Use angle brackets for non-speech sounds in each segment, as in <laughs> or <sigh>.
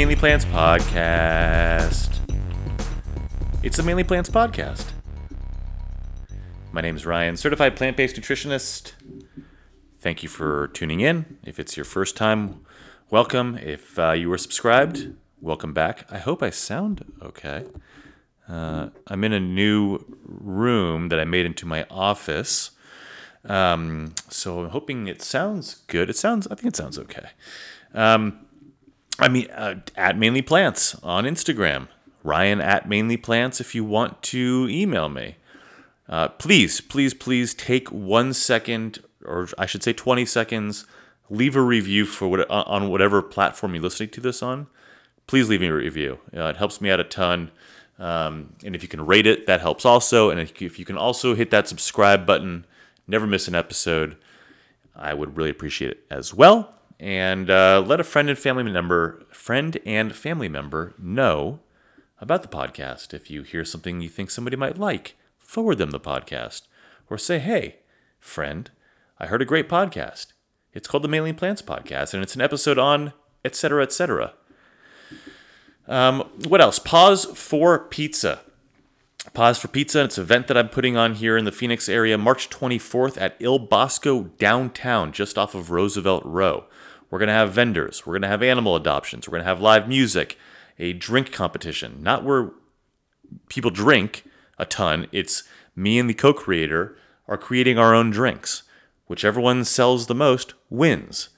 Mainly Plants Podcast. It's the Mainly Plants Podcast. My name is Ryan, certified plant based nutritionist. Thank you for tuning in. If it's your first time, welcome. If uh, you were subscribed, welcome back. I hope I sound okay. Uh, I'm in a new room that I made into my office. Um, so I'm hoping it sounds good. It sounds, I think it sounds okay. Um, I mean, uh, at Mainly Plants on Instagram. Ryan at Mainly Plants if you want to email me. Uh, please, please, please take one second, or I should say 20 seconds, leave a review for what, on whatever platform you're listening to this on. Please leave me a review. Uh, it helps me out a ton. Um, and if you can rate it, that helps also. And if you can also hit that subscribe button, never miss an episode, I would really appreciate it as well. And uh, let a friend and family member, friend and family member, know about the podcast. If you hear something you think somebody might like, forward them the podcast. Or say, hey, friend, I heard a great podcast. It's called the Mainly Plants Podcast, and it's an episode on etc. etc. Um, what else? Pause for Pizza. Pause for Pizza. It's an event that I'm putting on here in the Phoenix area, March 24th at Il Bosco downtown, just off of Roosevelt Row. We're going to have vendors. We're going to have animal adoptions. We're going to have live music, a drink competition. Not where people drink a ton. It's me and the co creator are creating our own drinks. Whichever one sells the most wins.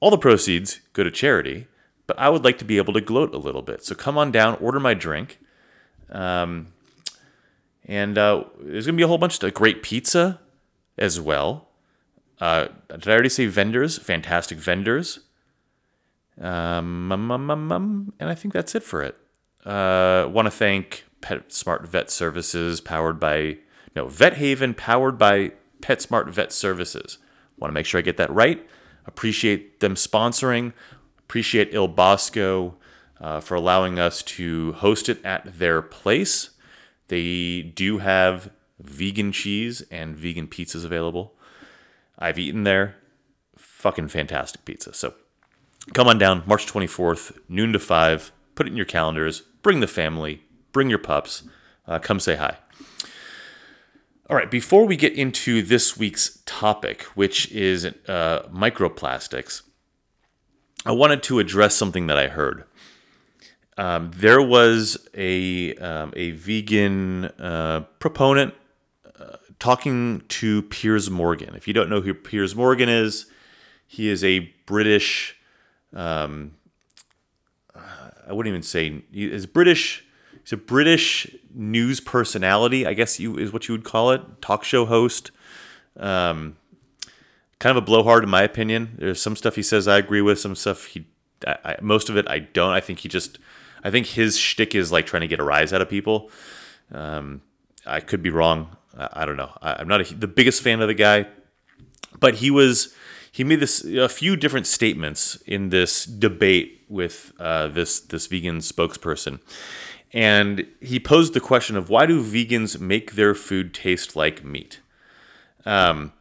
All the proceeds go to charity, but I would like to be able to gloat a little bit. So come on down, order my drink. Um, and uh, there's going to be a whole bunch of great pizza as well. Uh, did I already say vendors? Fantastic vendors. Um, um, um, um, and I think that's it for it. Uh, Want to thank PetSmart Vet Services, powered by no Vet Haven, powered by PetSmart Vet Services. Want to make sure I get that right. Appreciate them sponsoring. Appreciate Il Bosco uh, for allowing us to host it at their place. They do have vegan cheese and vegan pizzas available. I've eaten there. Fucking fantastic pizza. So come on down March 24th, noon to 5. Put it in your calendars. Bring the family. Bring your pups. Uh, come say hi. All right, before we get into this week's topic, which is uh, microplastics, I wanted to address something that I heard. Um, there was a, um, a vegan uh, proponent talking to Piers Morgan. If you don't know who Piers Morgan is, he is a British. Um, I wouldn't even say he is British. He's a British news personality, I guess you is what you would call it, talk show host. Um, kind of a blowhard in my opinion. There's some stuff he says I agree with, some stuff he, I, I, most of it I don't. I think he just, I think his shtick is like trying to get a rise out of people. Um, I could be wrong. I don't know. I, am not a, the biggest fan of the guy, but he was he made this a few different statements in this debate with uh, this this vegan spokesperson, and he posed the question of why do vegans make their food taste like meat? Um,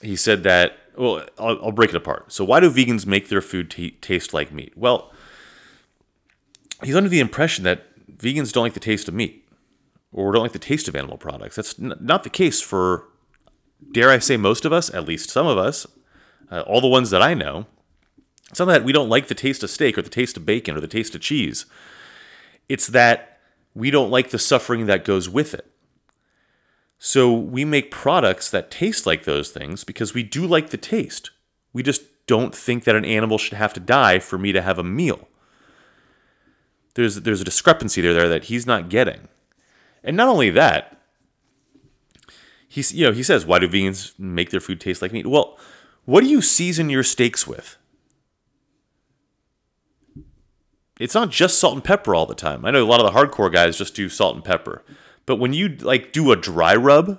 he said that. Well, I'll, I'll break it apart. So, why do vegans make their food t- taste like meat? Well, he's under the impression that vegans don't like the taste of meat or don't like the taste of animal products. That's n- not the case for, dare I say, most of us, at least some of us, uh, all the ones that I know. It's not that we don't like the taste of steak or the taste of bacon or the taste of cheese. It's that we don't like the suffering that goes with it. So we make products that taste like those things because we do like the taste. We just don't think that an animal should have to die for me to have a meal. There's, there's a discrepancy there, there that he's not getting. And not only that, he's you know he says, why do vegans make their food taste like meat? Well, what do you season your steaks with? It's not just salt and pepper all the time. I know a lot of the hardcore guys just do salt and pepper. But when you like do a dry rub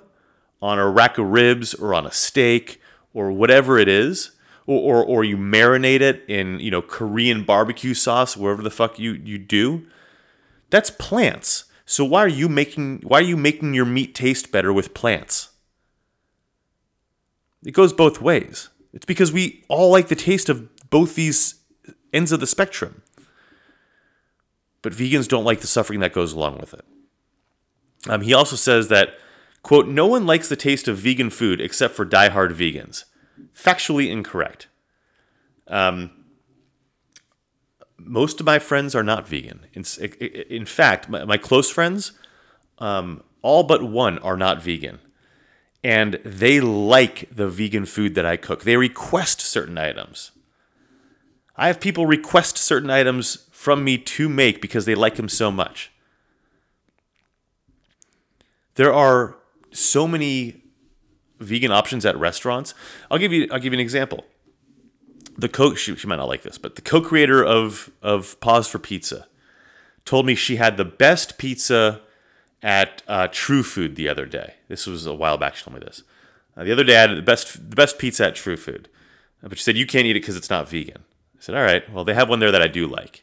on a rack of ribs or on a steak or whatever it is, or, or, or you marinate it in you know Korean barbecue sauce, wherever the fuck you, you do, that's plants. So why are you making why are you making your meat taste better with plants? It goes both ways. It's because we all like the taste of both these ends of the spectrum. But vegans don't like the suffering that goes along with it. Um, he also says that, quote, no one likes the taste of vegan food except for diehard vegans. Factually incorrect. Um, most of my friends are not vegan. In, in fact, my, my close friends, um, all but one are not vegan. And they like the vegan food that I cook. They request certain items. I have people request certain items from me to make because they like them so much. There are so many vegan options at restaurants. I'll give you I'll give you an example. The co she, she might not like this, but the co-creator of of Pause for Pizza told me she had the best pizza at uh, True Food the other day. This was a while back. She told me this. Uh, the other day, I had the best the best pizza at True Food, but she said you can't eat it because it's not vegan. I said, all right, well, they have one there that I do like.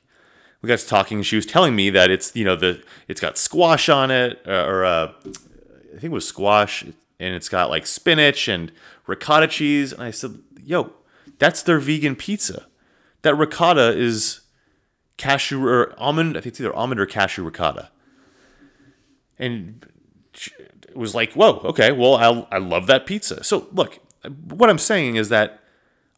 We got talking, she was telling me that it's, you know, the it's got squash on it, or, uh, or uh, I think it was squash, and it's got like spinach and ricotta cheese. And I said, yo, that's their vegan pizza. That ricotta is cashew or almond, I think it's either almond or cashew ricotta. And it was like, whoa, okay, well, I, I love that pizza. So, look, what I'm saying is that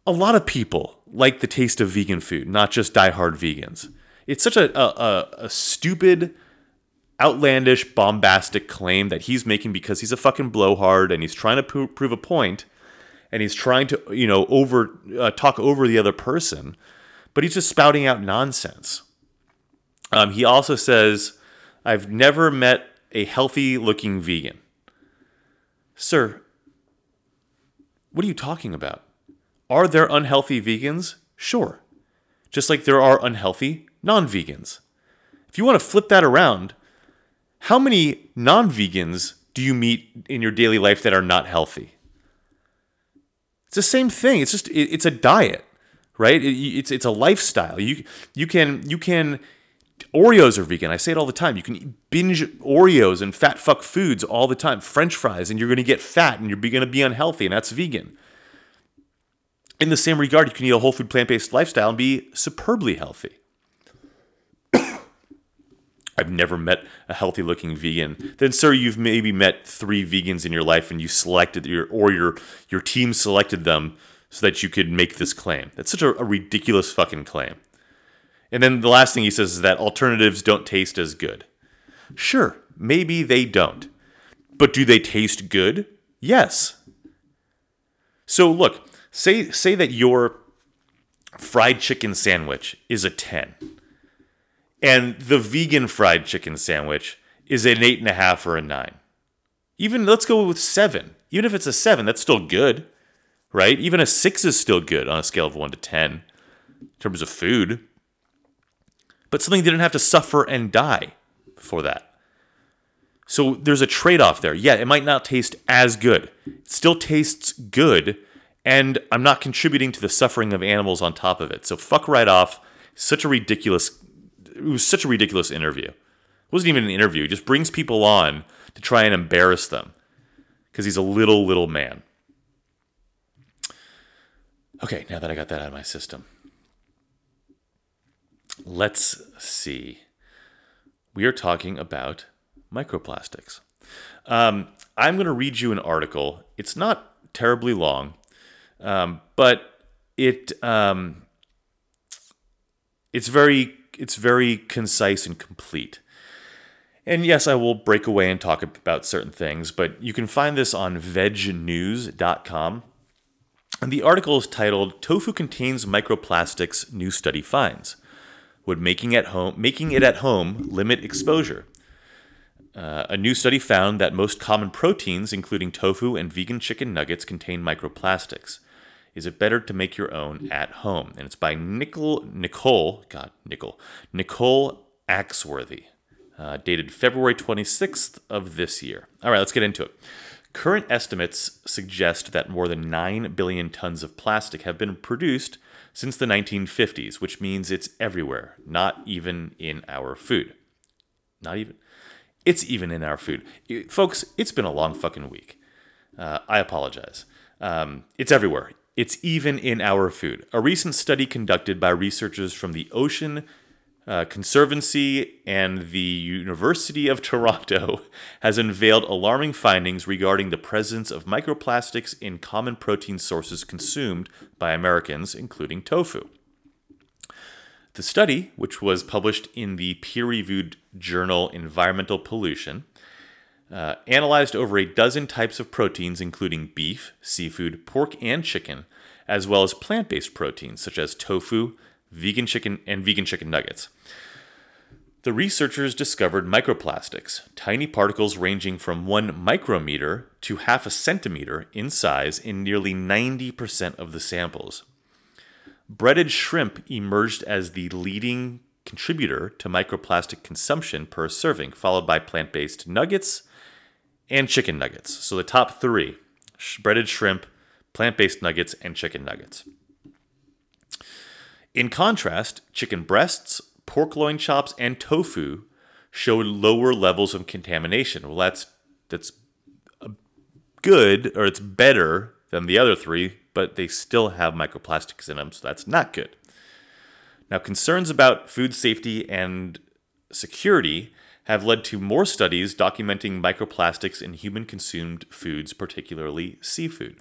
a lot of people like the taste of vegan food, not just diehard vegans. It's such a, a, a stupid, outlandish, bombastic claim that he's making because he's a fucking blowhard and he's trying to pro- prove a point and he's trying to, you know, over uh, talk over the other person, but he's just spouting out nonsense. Um, he also says, I've never met a healthy looking vegan. Sir, what are you talking about? Are there unhealthy vegans? Sure. Just like there are unhealthy non vegans. If you want to flip that around, how many non vegans do you meet in your daily life that are not healthy? It's the same thing. It's just it's a diet, right? It's it's a lifestyle. You you can you can Oreos are vegan. I say it all the time. You can binge Oreos and fat fuck foods all the time. French fries, and you're going to get fat and you're going to be unhealthy, and that's vegan. In the same regard, you can eat a whole food plant based lifestyle and be superbly healthy. I've never met a healthy looking vegan. Then, sir, you've maybe met three vegans in your life and you selected your, or your, your team selected them so that you could make this claim. That's such a, a ridiculous fucking claim. And then the last thing he says is that alternatives don't taste as good. Sure, maybe they don't. But do they taste good? Yes. So look, say say that your fried chicken sandwich is a 10 and the vegan fried chicken sandwich is an eight and a half or a nine even let's go with seven even if it's a seven that's still good right even a six is still good on a scale of one to ten in terms of food but something didn't have to suffer and die for that so there's a trade-off there yeah it might not taste as good it still tastes good and I'm not contributing to the suffering of animals on top of it. So fuck right off. Such a ridiculous. It was such a ridiculous interview. It wasn't even an interview. He just brings people on to try and embarrass them because he's a little little man. Okay, now that I got that out of my system, let's see. We are talking about microplastics. Um, I'm going to read you an article. It's not terribly long. Um, but it um, it's very it's very concise and complete. And yes, I will break away and talk about certain things, but you can find this on vegnews.com. And the article is titled Tofu Contains Microplastics New Study Finds. Would making at home making it at home limit exposure? Uh, a new study found that most common proteins, including tofu and vegan chicken nuggets, contain microplastics. Is it better to make your own at home? And it's by Nicole, Nicole, God, Nicole, Nicole Axworthy, uh, dated February 26th of this year. All right, let's get into it. Current estimates suggest that more than 9 billion tons of plastic have been produced since the 1950s, which means it's everywhere, not even in our food. Not even. It's even in our food. Folks, it's been a long fucking week. Uh, I apologize. Um, it's everywhere it's even in our food. A recent study conducted by researchers from the Ocean uh, Conservancy and the University of Toronto <laughs> has unveiled alarming findings regarding the presence of microplastics in common protein sources consumed by Americans, including tofu. The study, which was published in the peer reviewed journal Environmental Pollution, uh, analyzed over a dozen types of proteins, including beef, seafood, pork, and chicken, as well as plant based proteins such as tofu, vegan chicken, and vegan chicken nuggets. The researchers discovered microplastics, tiny particles ranging from one micrometer to half a centimeter in size in nearly 90% of the samples. Breaded shrimp emerged as the leading contributor to microplastic consumption per serving, followed by plant based nuggets and chicken nuggets. So the top three breaded shrimp, plant based nuggets, and chicken nuggets. In contrast, chicken breasts, pork loin chops, and tofu showed lower levels of contamination. Well, that's that's good, or it's better than the other three, but they still have microplastics in them, so that's not good. Now, concerns about food safety and security have led to more studies documenting microplastics in human consumed foods, particularly seafood.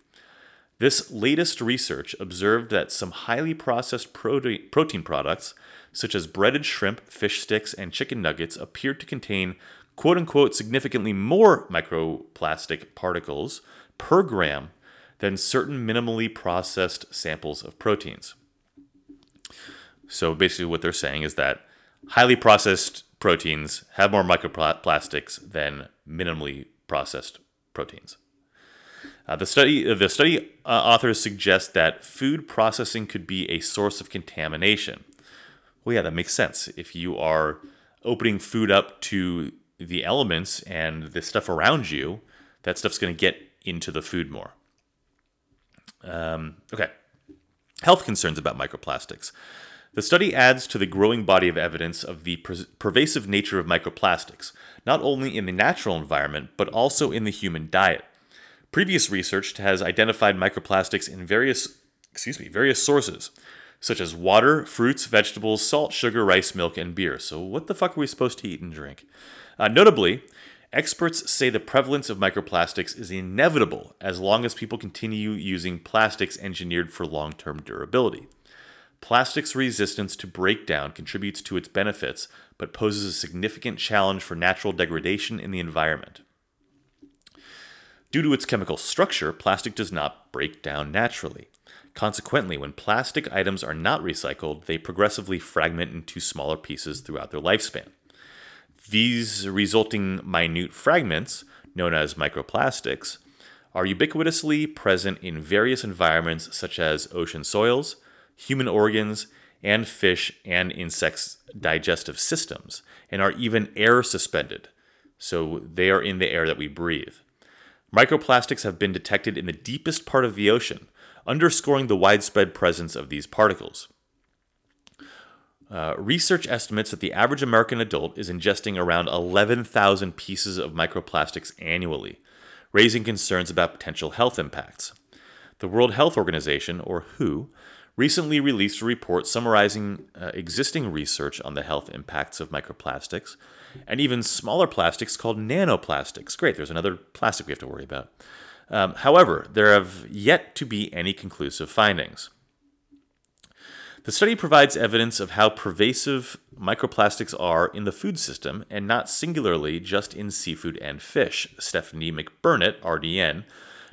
This latest research observed that some highly processed protein, products, such as breaded shrimp, fish sticks, and chicken nuggets, appeared to contain quote unquote significantly more microplastic particles per gram than certain minimally processed samples of proteins. So basically, what they're saying is that highly processed proteins have more microplastics than minimally processed proteins. Uh, the study, the study uh, authors suggest that food processing could be a source of contamination. Well, yeah, that makes sense. If you are opening food up to the elements and the stuff around you, that stuff's going to get into the food more. Um, okay. Health concerns about microplastics. The study adds to the growing body of evidence of the per- pervasive nature of microplastics, not only in the natural environment, but also in the human diet. Previous research has identified microplastics in various, excuse me, various sources, such as water, fruits, vegetables, salt, sugar, rice, milk, and beer. So, what the fuck are we supposed to eat and drink? Uh, notably, experts say the prevalence of microplastics is inevitable as long as people continue using plastics engineered for long term durability. Plastic's resistance to breakdown contributes to its benefits, but poses a significant challenge for natural degradation in the environment. Due to its chemical structure, plastic does not break down naturally. Consequently, when plastic items are not recycled, they progressively fragment into smaller pieces throughout their lifespan. These resulting minute fragments, known as microplastics, are ubiquitously present in various environments such as ocean soils, human organs, and fish and insects' digestive systems, and are even air suspended. So they are in the air that we breathe. Microplastics have been detected in the deepest part of the ocean, underscoring the widespread presence of these particles. Uh, research estimates that the average American adult is ingesting around 11,000 pieces of microplastics annually, raising concerns about potential health impacts. The World Health Organization, or WHO, recently released a report summarizing uh, existing research on the health impacts of microplastics and even smaller plastics called nanoplastics. Great, there's another plastic we have to worry about. Um, however, there have yet to be any conclusive findings. The study provides evidence of how pervasive microplastics are in the food system and not singularly just in seafood and fish. Stephanie McBurnett, RDN,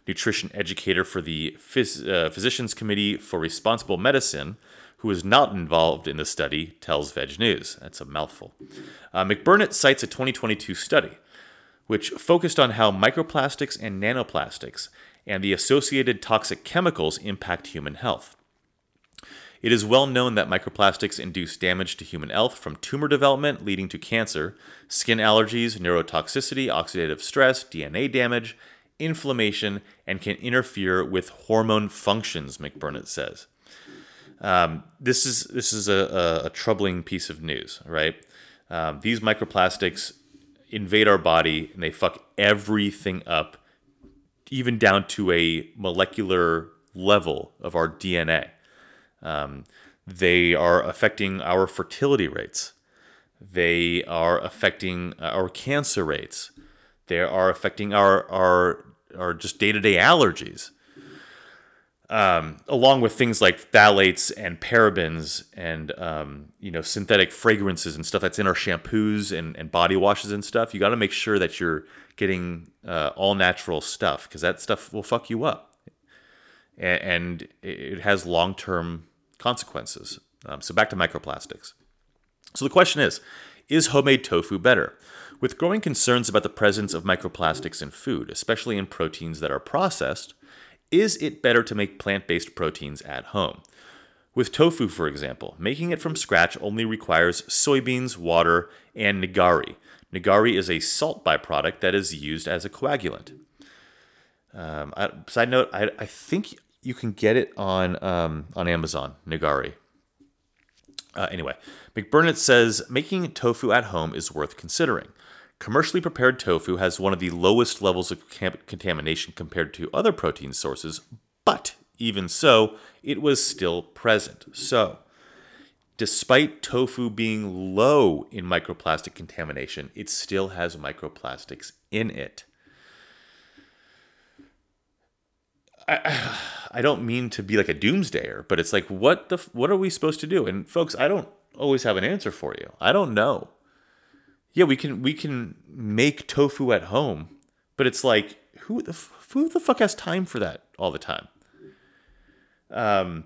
nutrition educator for the Phys- uh, Physicians Committee for Responsible Medicine, who is not involved in the study, tells Veg News. That's a mouthful. Uh, McBurnett cites a 2022 study which focused on how microplastics and nanoplastics and the associated toxic chemicals impact human health. It is well known that microplastics induce damage to human health from tumor development leading to cancer, skin allergies, neurotoxicity, oxidative stress, DNA damage, inflammation, and can interfere with hormone functions, McBurnett says. Um, this is this is a, a, a, troubling piece of news, right? Um, these microplastics invade our body and they fuck everything up, even down to a molecular level of our DNA. Um, they are affecting our fertility rates. They are affecting our cancer rates. They are affecting our our our just day to day allergies. Um, along with things like phthalates and parabens and um, you know synthetic fragrances and stuff that's in our shampoos and, and body washes and stuff, you got to make sure that you're getting uh, all natural stuff because that stuff will fuck you up, and, and it has long term consequences. Um, so back to microplastics. So the question is, is homemade tofu better? With growing concerns about the presence of microplastics in food, especially in proteins that are processed, is it better to make plant based proteins at home? With tofu, for example, making it from scratch only requires soybeans, water, and nigari. Nigari is a salt byproduct that is used as a coagulant. Um, I, side note, I, I, think you can get it on um, on Amazon, Nigari. Uh, anyway, McBurnett says making tofu at home is worth considering. Commercially prepared tofu has one of the lowest levels of contamination compared to other protein sources, but even so, it was still present. So, despite tofu being low in microplastic contamination, it still has microplastics in it. I, <sighs> I don't mean to be like a doomsdayer, but it's like what the what are we supposed to do? And folks, I don't always have an answer for you. I don't know yeah, we can we can make tofu at home, but it's like who the who the fuck has time for that all the time? Um.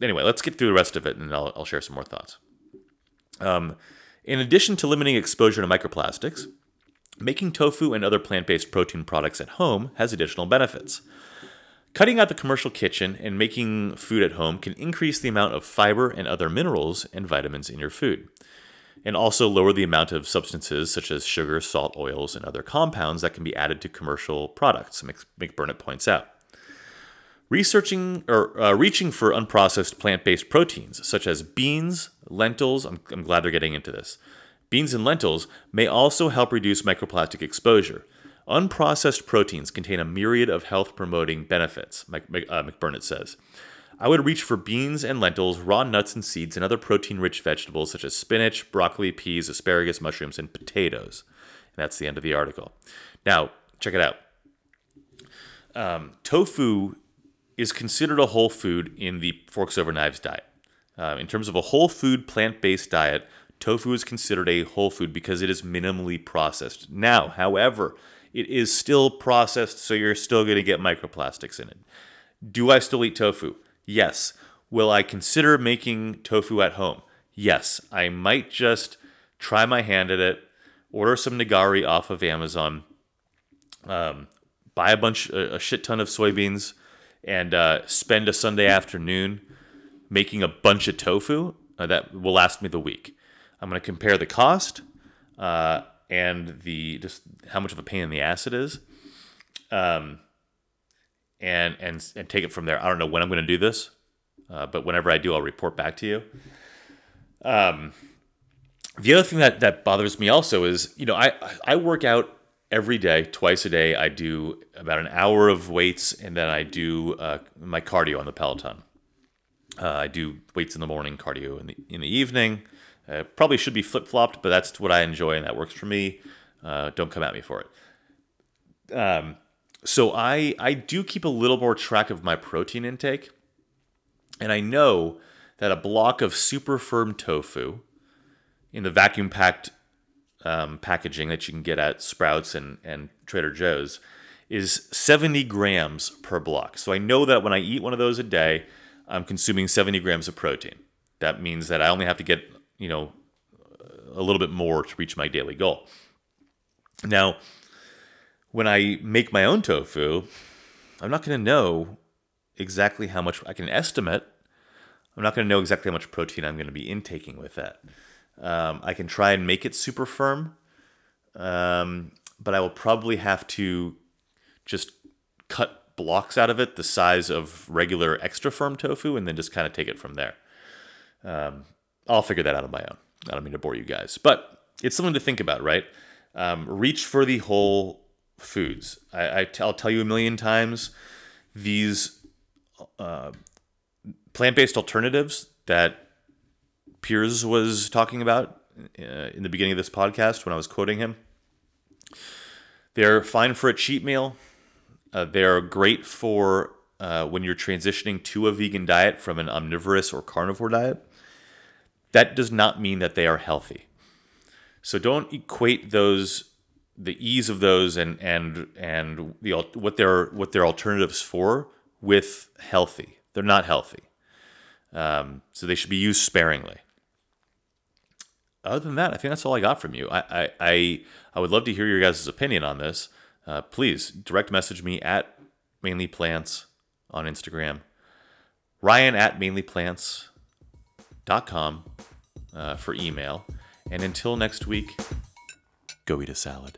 Anyway, let's get through the rest of it, and I'll, I'll share some more thoughts. Um, in addition to limiting exposure to microplastics, making tofu and other plant-based protein products at home has additional benefits. Cutting out the commercial kitchen and making food at home can increase the amount of fiber and other minerals and vitamins in your food and also lower the amount of substances such as sugar, salt, oils, and other compounds that can be added to commercial products, McBurnett points out. Researching or uh, reaching for unprocessed plant based proteins such as beans, lentils, I'm, I'm glad they're getting into this. Beans and lentils may also help reduce microplastic exposure. Unprocessed proteins contain a myriad of health promoting benefits, uh, McBurnett says. I would reach for beans and lentils, raw nuts and seeds, and other protein rich vegetables such as spinach, broccoli, peas, asparagus, mushrooms, and potatoes. And that's the end of the article. Now, check it out. Um, tofu is considered a whole food in the Forks Over Knives diet. Uh, in terms of a whole food plant based diet, tofu is considered a whole food because it is minimally processed. Now, however, it is still processed, so you're still going to get microplastics in it. Do I still eat tofu? Yes. Will I consider making tofu at home? Yes. I might just try my hand at it, order some nigari off of Amazon, um, buy a bunch, a, a, shit ton of soybeans, and uh, spend a Sunday afternoon making a bunch of tofu uh, that will last me the week. I'm going to compare the cost uh, and the just how much of a pain in the ass it is. Um, and and and take it from there. I don't know when I'm going to do this, uh, but whenever I do, I'll report back to you. Um, the other thing that that bothers me also is, you know, I I work out every day, twice a day. I do about an hour of weights, and then I do uh, my cardio on the Peloton. Uh, I do weights in the morning, cardio in the in the evening. Uh, probably should be flip flopped, but that's what I enjoy, and that works for me. Uh, don't come at me for it. Um, so I I do keep a little more track of my protein intake, and I know that a block of super firm tofu in the vacuum packed um, packaging that you can get at Sprouts and, and Trader Joe's is 70 grams per block. So I know that when I eat one of those a day, I'm consuming 70 grams of protein. That means that I only have to get, you know, a little bit more to reach my daily goal. Now, when I make my own tofu, I'm not going to know exactly how much I can estimate. I'm not going to know exactly how much protein I'm going to be intaking with that. Um, I can try and make it super firm, um, but I will probably have to just cut blocks out of it the size of regular extra firm tofu and then just kind of take it from there. Um, I'll figure that out on my own. I don't mean to bore you guys, but it's something to think about, right? Um, reach for the whole foods. I, I t- I'll tell you a million times, these uh, plant-based alternatives that Piers was talking about uh, in the beginning of this podcast when I was quoting him. They're fine for a cheat meal. Uh, they're great for uh, when you're transitioning to a vegan diet from an omnivorous or carnivore diet. That does not mean that they are healthy. So don't equate those the ease of those and and and the what they're what their alternatives for with healthy. They're not healthy. Um, so they should be used sparingly. Other than that, I think that's all I got from you. I I I, I would love to hear your guys' opinion on this. Uh, please direct message me at mainly plants on Instagram. Ryan at mainlyplants.com uh, for email. And until next week, go eat a salad.